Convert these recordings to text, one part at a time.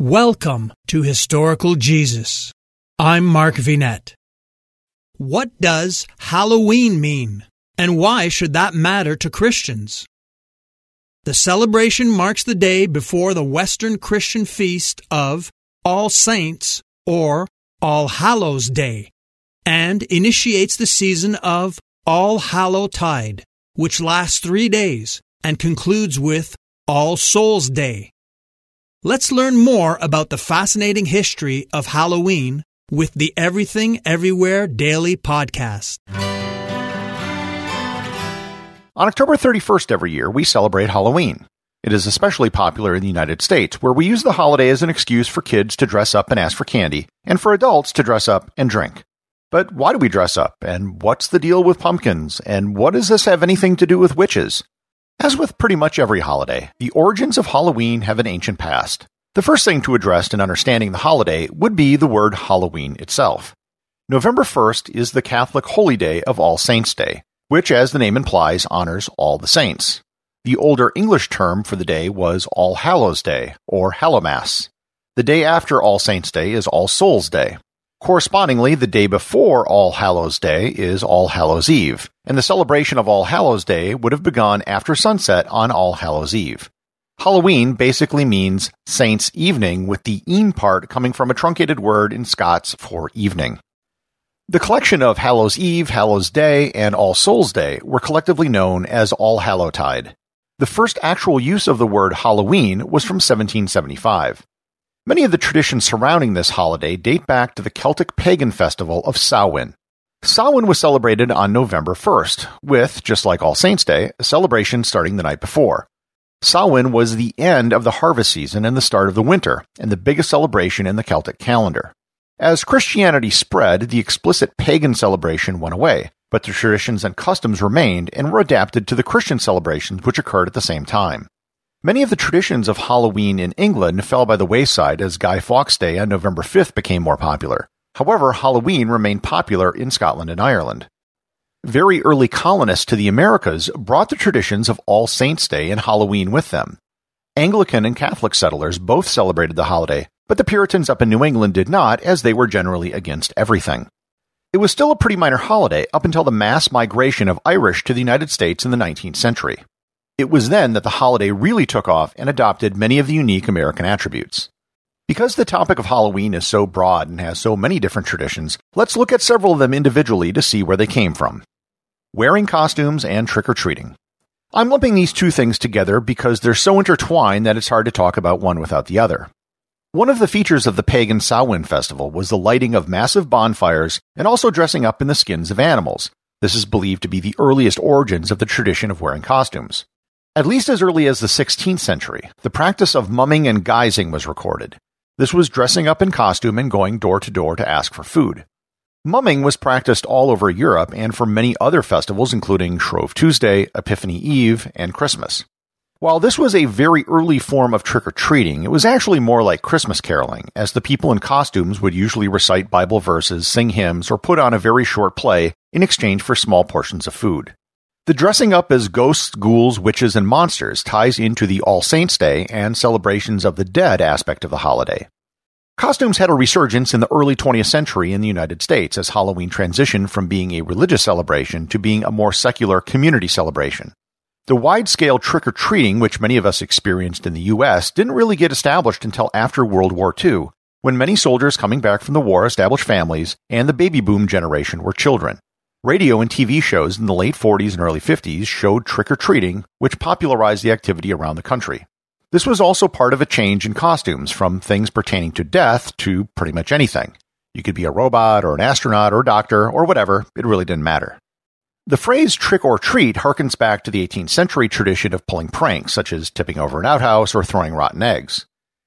Welcome to Historical Jesus. I'm Mark Vinet. What does Halloween mean, and why should that matter to Christians? The celebration marks the day before the Western Christian feast of All Saints or All Hallows Day and initiates the season of All Hallow Tide, which lasts three days and concludes with All Souls Day. Let's learn more about the fascinating history of Halloween with the Everything Everywhere Daily podcast. On October 31st every year, we celebrate Halloween. It is especially popular in the United States, where we use the holiday as an excuse for kids to dress up and ask for candy, and for adults to dress up and drink. But why do we dress up, and what's the deal with pumpkins, and what does this have anything to do with witches? As with pretty much every holiday, the origins of Halloween have an ancient past. The first thing to address in understanding the holiday would be the word Halloween itself. November 1st is the Catholic holy day of All Saints' Day, which, as the name implies, honors all the saints. The older English term for the day was All Hallows Day, or Hallowmass. The day after All Saints' Day is All Souls' Day. Correspondingly, the day before All Hallows Day is All Hallows Eve, and the celebration of All Hallows Day would have begun after sunset on All Hallows Eve. Halloween basically means Saints' Evening, with the "een" part coming from a truncated word in Scots for evening. The collection of Hallows Eve, Hallows Day, and All Souls Day were collectively known as All Hallowtide. The first actual use of the word Halloween was from 1775. Many of the traditions surrounding this holiday date back to the Celtic pagan festival of Samhain. Samhain was celebrated on November 1st, with, just like All Saints' Day, a celebration starting the night before. Samhain was the end of the harvest season and the start of the winter, and the biggest celebration in the Celtic calendar. As Christianity spread, the explicit pagan celebration went away, but the traditions and customs remained and were adapted to the Christian celebrations which occurred at the same time. Many of the traditions of Halloween in England fell by the wayside as Guy Fawkes Day on November 5th became more popular. However, Halloween remained popular in Scotland and Ireland. Very early colonists to the Americas brought the traditions of All Saints' Day and Halloween with them. Anglican and Catholic settlers both celebrated the holiday, but the Puritans up in New England did not, as they were generally against everything. It was still a pretty minor holiday up until the mass migration of Irish to the United States in the 19th century. It was then that the holiday really took off and adopted many of the unique American attributes. Because the topic of Halloween is so broad and has so many different traditions, let's look at several of them individually to see where they came from. Wearing costumes and trick or treating. I'm lumping these two things together because they're so intertwined that it's hard to talk about one without the other. One of the features of the pagan Samhain festival was the lighting of massive bonfires and also dressing up in the skins of animals. This is believed to be the earliest origins of the tradition of wearing costumes. At least as early as the 16th century, the practice of mumming and guising was recorded. This was dressing up in costume and going door to door to ask for food. Mumming was practiced all over Europe and for many other festivals, including Shrove Tuesday, Epiphany Eve, and Christmas. While this was a very early form of trick or treating, it was actually more like Christmas caroling, as the people in costumes would usually recite Bible verses, sing hymns, or put on a very short play in exchange for small portions of food. The dressing up as ghosts, ghouls, witches, and monsters ties into the All Saints' Day and celebrations of the dead aspect of the holiday. Costumes had a resurgence in the early 20th century in the United States as Halloween transitioned from being a religious celebration to being a more secular community celebration. The wide scale trick or treating, which many of us experienced in the U.S., didn't really get established until after World War II, when many soldiers coming back from the war established families and the baby boom generation were children. Radio and TV shows in the late 40s and early 50s showed trick or treating, which popularized the activity around the country. This was also part of a change in costumes from things pertaining to death to pretty much anything. You could be a robot or an astronaut or a doctor or whatever, it really didn't matter. The phrase trick or treat harkens back to the 18th century tradition of pulling pranks, such as tipping over an outhouse or throwing rotten eggs.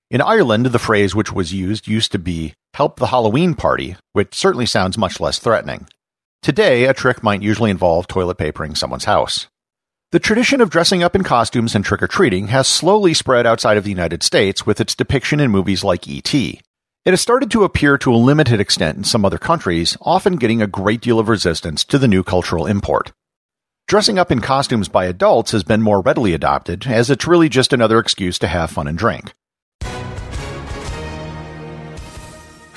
In Ireland, the phrase which was used used to be help the Halloween party, which certainly sounds much less threatening. Today, a trick might usually involve toilet papering someone's house. The tradition of dressing up in costumes and trick or treating has slowly spread outside of the United States with its depiction in movies like E.T. It has started to appear to a limited extent in some other countries, often getting a great deal of resistance to the new cultural import. Dressing up in costumes by adults has been more readily adopted, as it's really just another excuse to have fun and drink.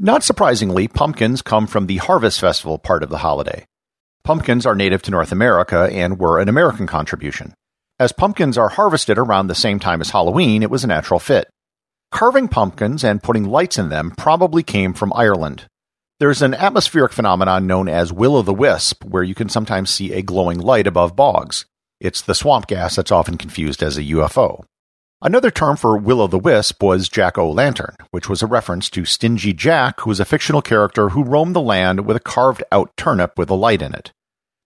Not surprisingly, pumpkins come from the Harvest Festival part of the holiday. Pumpkins are native to North America and were an American contribution. As pumpkins are harvested around the same time as Halloween, it was a natural fit. Carving pumpkins and putting lights in them probably came from Ireland. There's an atmospheric phenomenon known as will o' the wisp, where you can sometimes see a glowing light above bogs. It's the swamp gas that's often confused as a UFO. Another term for will o' the wisp was Jack o' lantern, which was a reference to Stingy Jack, who was a fictional character who roamed the land with a carved out turnip with a light in it.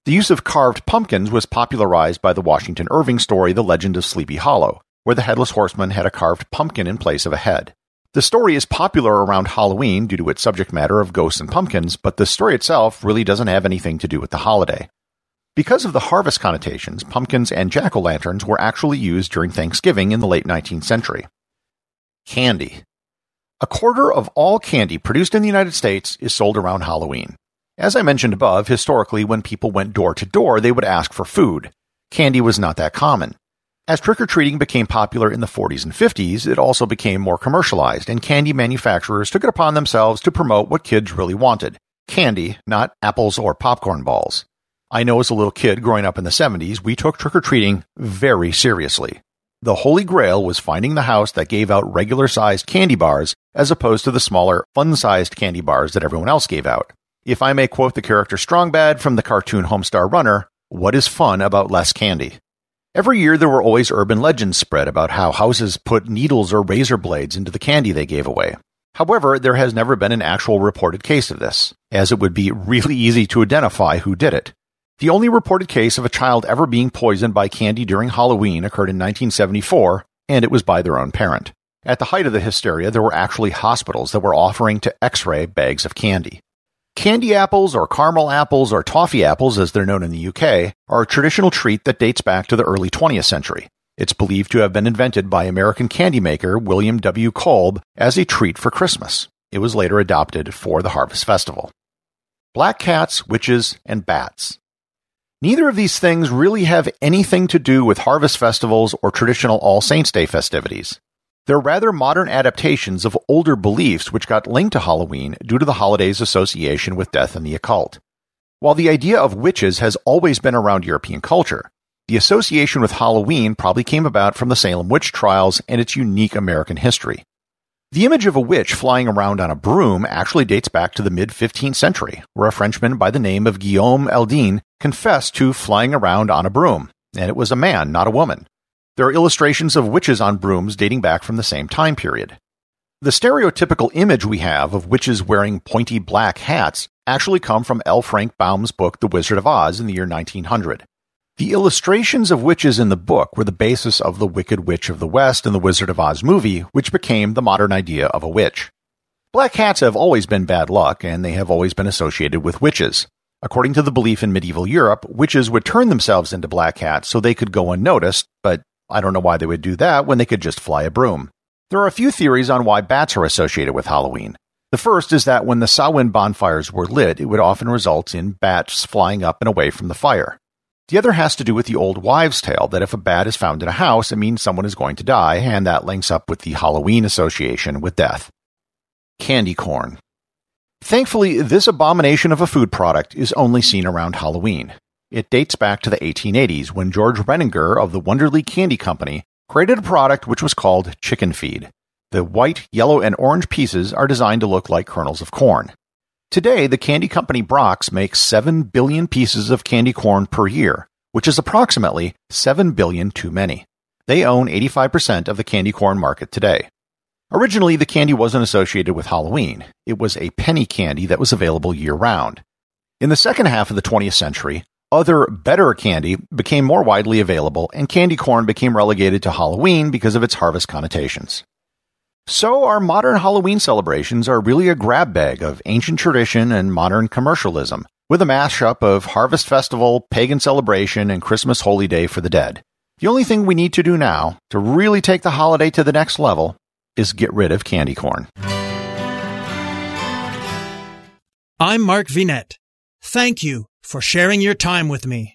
The use of carved pumpkins was popularized by the Washington Irving story The Legend of Sleepy Hollow, where the headless horseman had a carved pumpkin in place of a head. The story is popular around Halloween due to its subject matter of ghosts and pumpkins, but the story itself really doesn't have anything to do with the holiday. Because of the harvest connotations, pumpkins and jack o' lanterns were actually used during Thanksgiving in the late 19th century. Candy. A quarter of all candy produced in the United States is sold around Halloween. As I mentioned above, historically, when people went door to door, they would ask for food. Candy was not that common. As trick or treating became popular in the 40s and 50s, it also became more commercialized, and candy manufacturers took it upon themselves to promote what kids really wanted candy, not apples or popcorn balls. I know as a little kid growing up in the 70s, we took trick or treating very seriously. The holy grail was finding the house that gave out regular sized candy bars as opposed to the smaller, fun sized candy bars that everyone else gave out. If I may quote the character Strongbad from the cartoon Homestar Runner, what is fun about less candy? Every year there were always urban legends spread about how houses put needles or razor blades into the candy they gave away. However, there has never been an actual reported case of this, as it would be really easy to identify who did it. The only reported case of a child ever being poisoned by candy during Halloween occurred in 1974, and it was by their own parent. At the height of the hysteria, there were actually hospitals that were offering to x ray bags of candy. Candy apples, or caramel apples, or toffee apples as they're known in the UK, are a traditional treat that dates back to the early 20th century. It's believed to have been invented by American candy maker William W. Kolb as a treat for Christmas. It was later adopted for the Harvest Festival. Black cats, witches, and bats. Neither of these things really have anything to do with harvest festivals or traditional All Saints' Day festivities. They're rather modern adaptations of older beliefs which got linked to Halloween due to the holiday's association with death and the occult. While the idea of witches has always been around European culture, the association with Halloween probably came about from the Salem witch trials and its unique American history. The image of a witch flying around on a broom actually dates back to the mid 15th century, where a Frenchman by the name of Guillaume Edelin confessed to flying around on a broom, and it was a man, not a woman. There are illustrations of witches on brooms dating back from the same time period. The stereotypical image we have of witches wearing pointy black hats actually come from L. Frank Baum's book The Wizard of Oz in the year 1900. The illustrations of witches in the book were the basis of the Wicked Witch of the West and the Wizard of Oz movie, which became the modern idea of a witch. Black hats have always been bad luck, and they have always been associated with witches. According to the belief in medieval Europe, witches would turn themselves into black hats so they could go unnoticed, but I don't know why they would do that when they could just fly a broom. There are a few theories on why bats are associated with Halloween. The first is that when the Samhain bonfires were lit, it would often result in bats flying up and away from the fire. The other has to do with the old wives' tale that if a bat is found in a house, it means someone is going to die, and that links up with the Halloween association with death. Candy corn. Thankfully, this abomination of a food product is only seen around Halloween. It dates back to the 1880s when George Renninger of the Wunderle Candy Company created a product which was called chicken feed. The white, yellow, and orange pieces are designed to look like kernels of corn. Today, the candy company Brach's makes 7 billion pieces of candy corn per year, which is approximately 7 billion too many. They own 85% of the candy corn market today. Originally, the candy wasn't associated with Halloween. It was a penny candy that was available year round. In the second half of the 20th century, other better candy became more widely available and candy corn became relegated to Halloween because of its harvest connotations. So our modern Halloween celebrations are really a grab bag of ancient tradition and modern commercialism, with a mashup of harvest festival, pagan celebration, and Christmas holy day for the dead. The only thing we need to do now to really take the holiday to the next level is get rid of candy corn. I'm Mark Vinet. Thank you for sharing your time with me.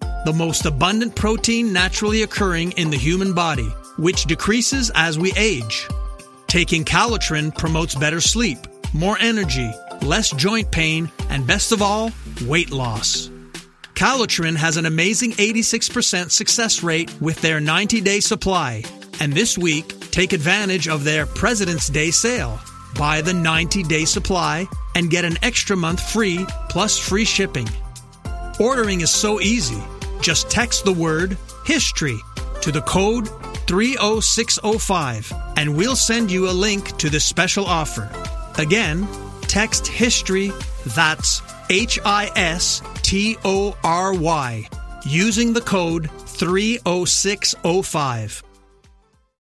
the most abundant protein naturally occurring in the human body, which decreases as we age. Taking Calotren promotes better sleep, more energy, less joint pain, and best of all, weight loss. Calotren has an amazing 86% success rate with their 90 day supply. And this week, take advantage of their President's Day sale. Buy the 90 day supply and get an extra month free plus free shipping. Ordering is so easy. Just text the word HISTORY to the code 30605 and we'll send you a link to this special offer. Again, text HISTORY, that's H I S T O R Y, using the code 30605.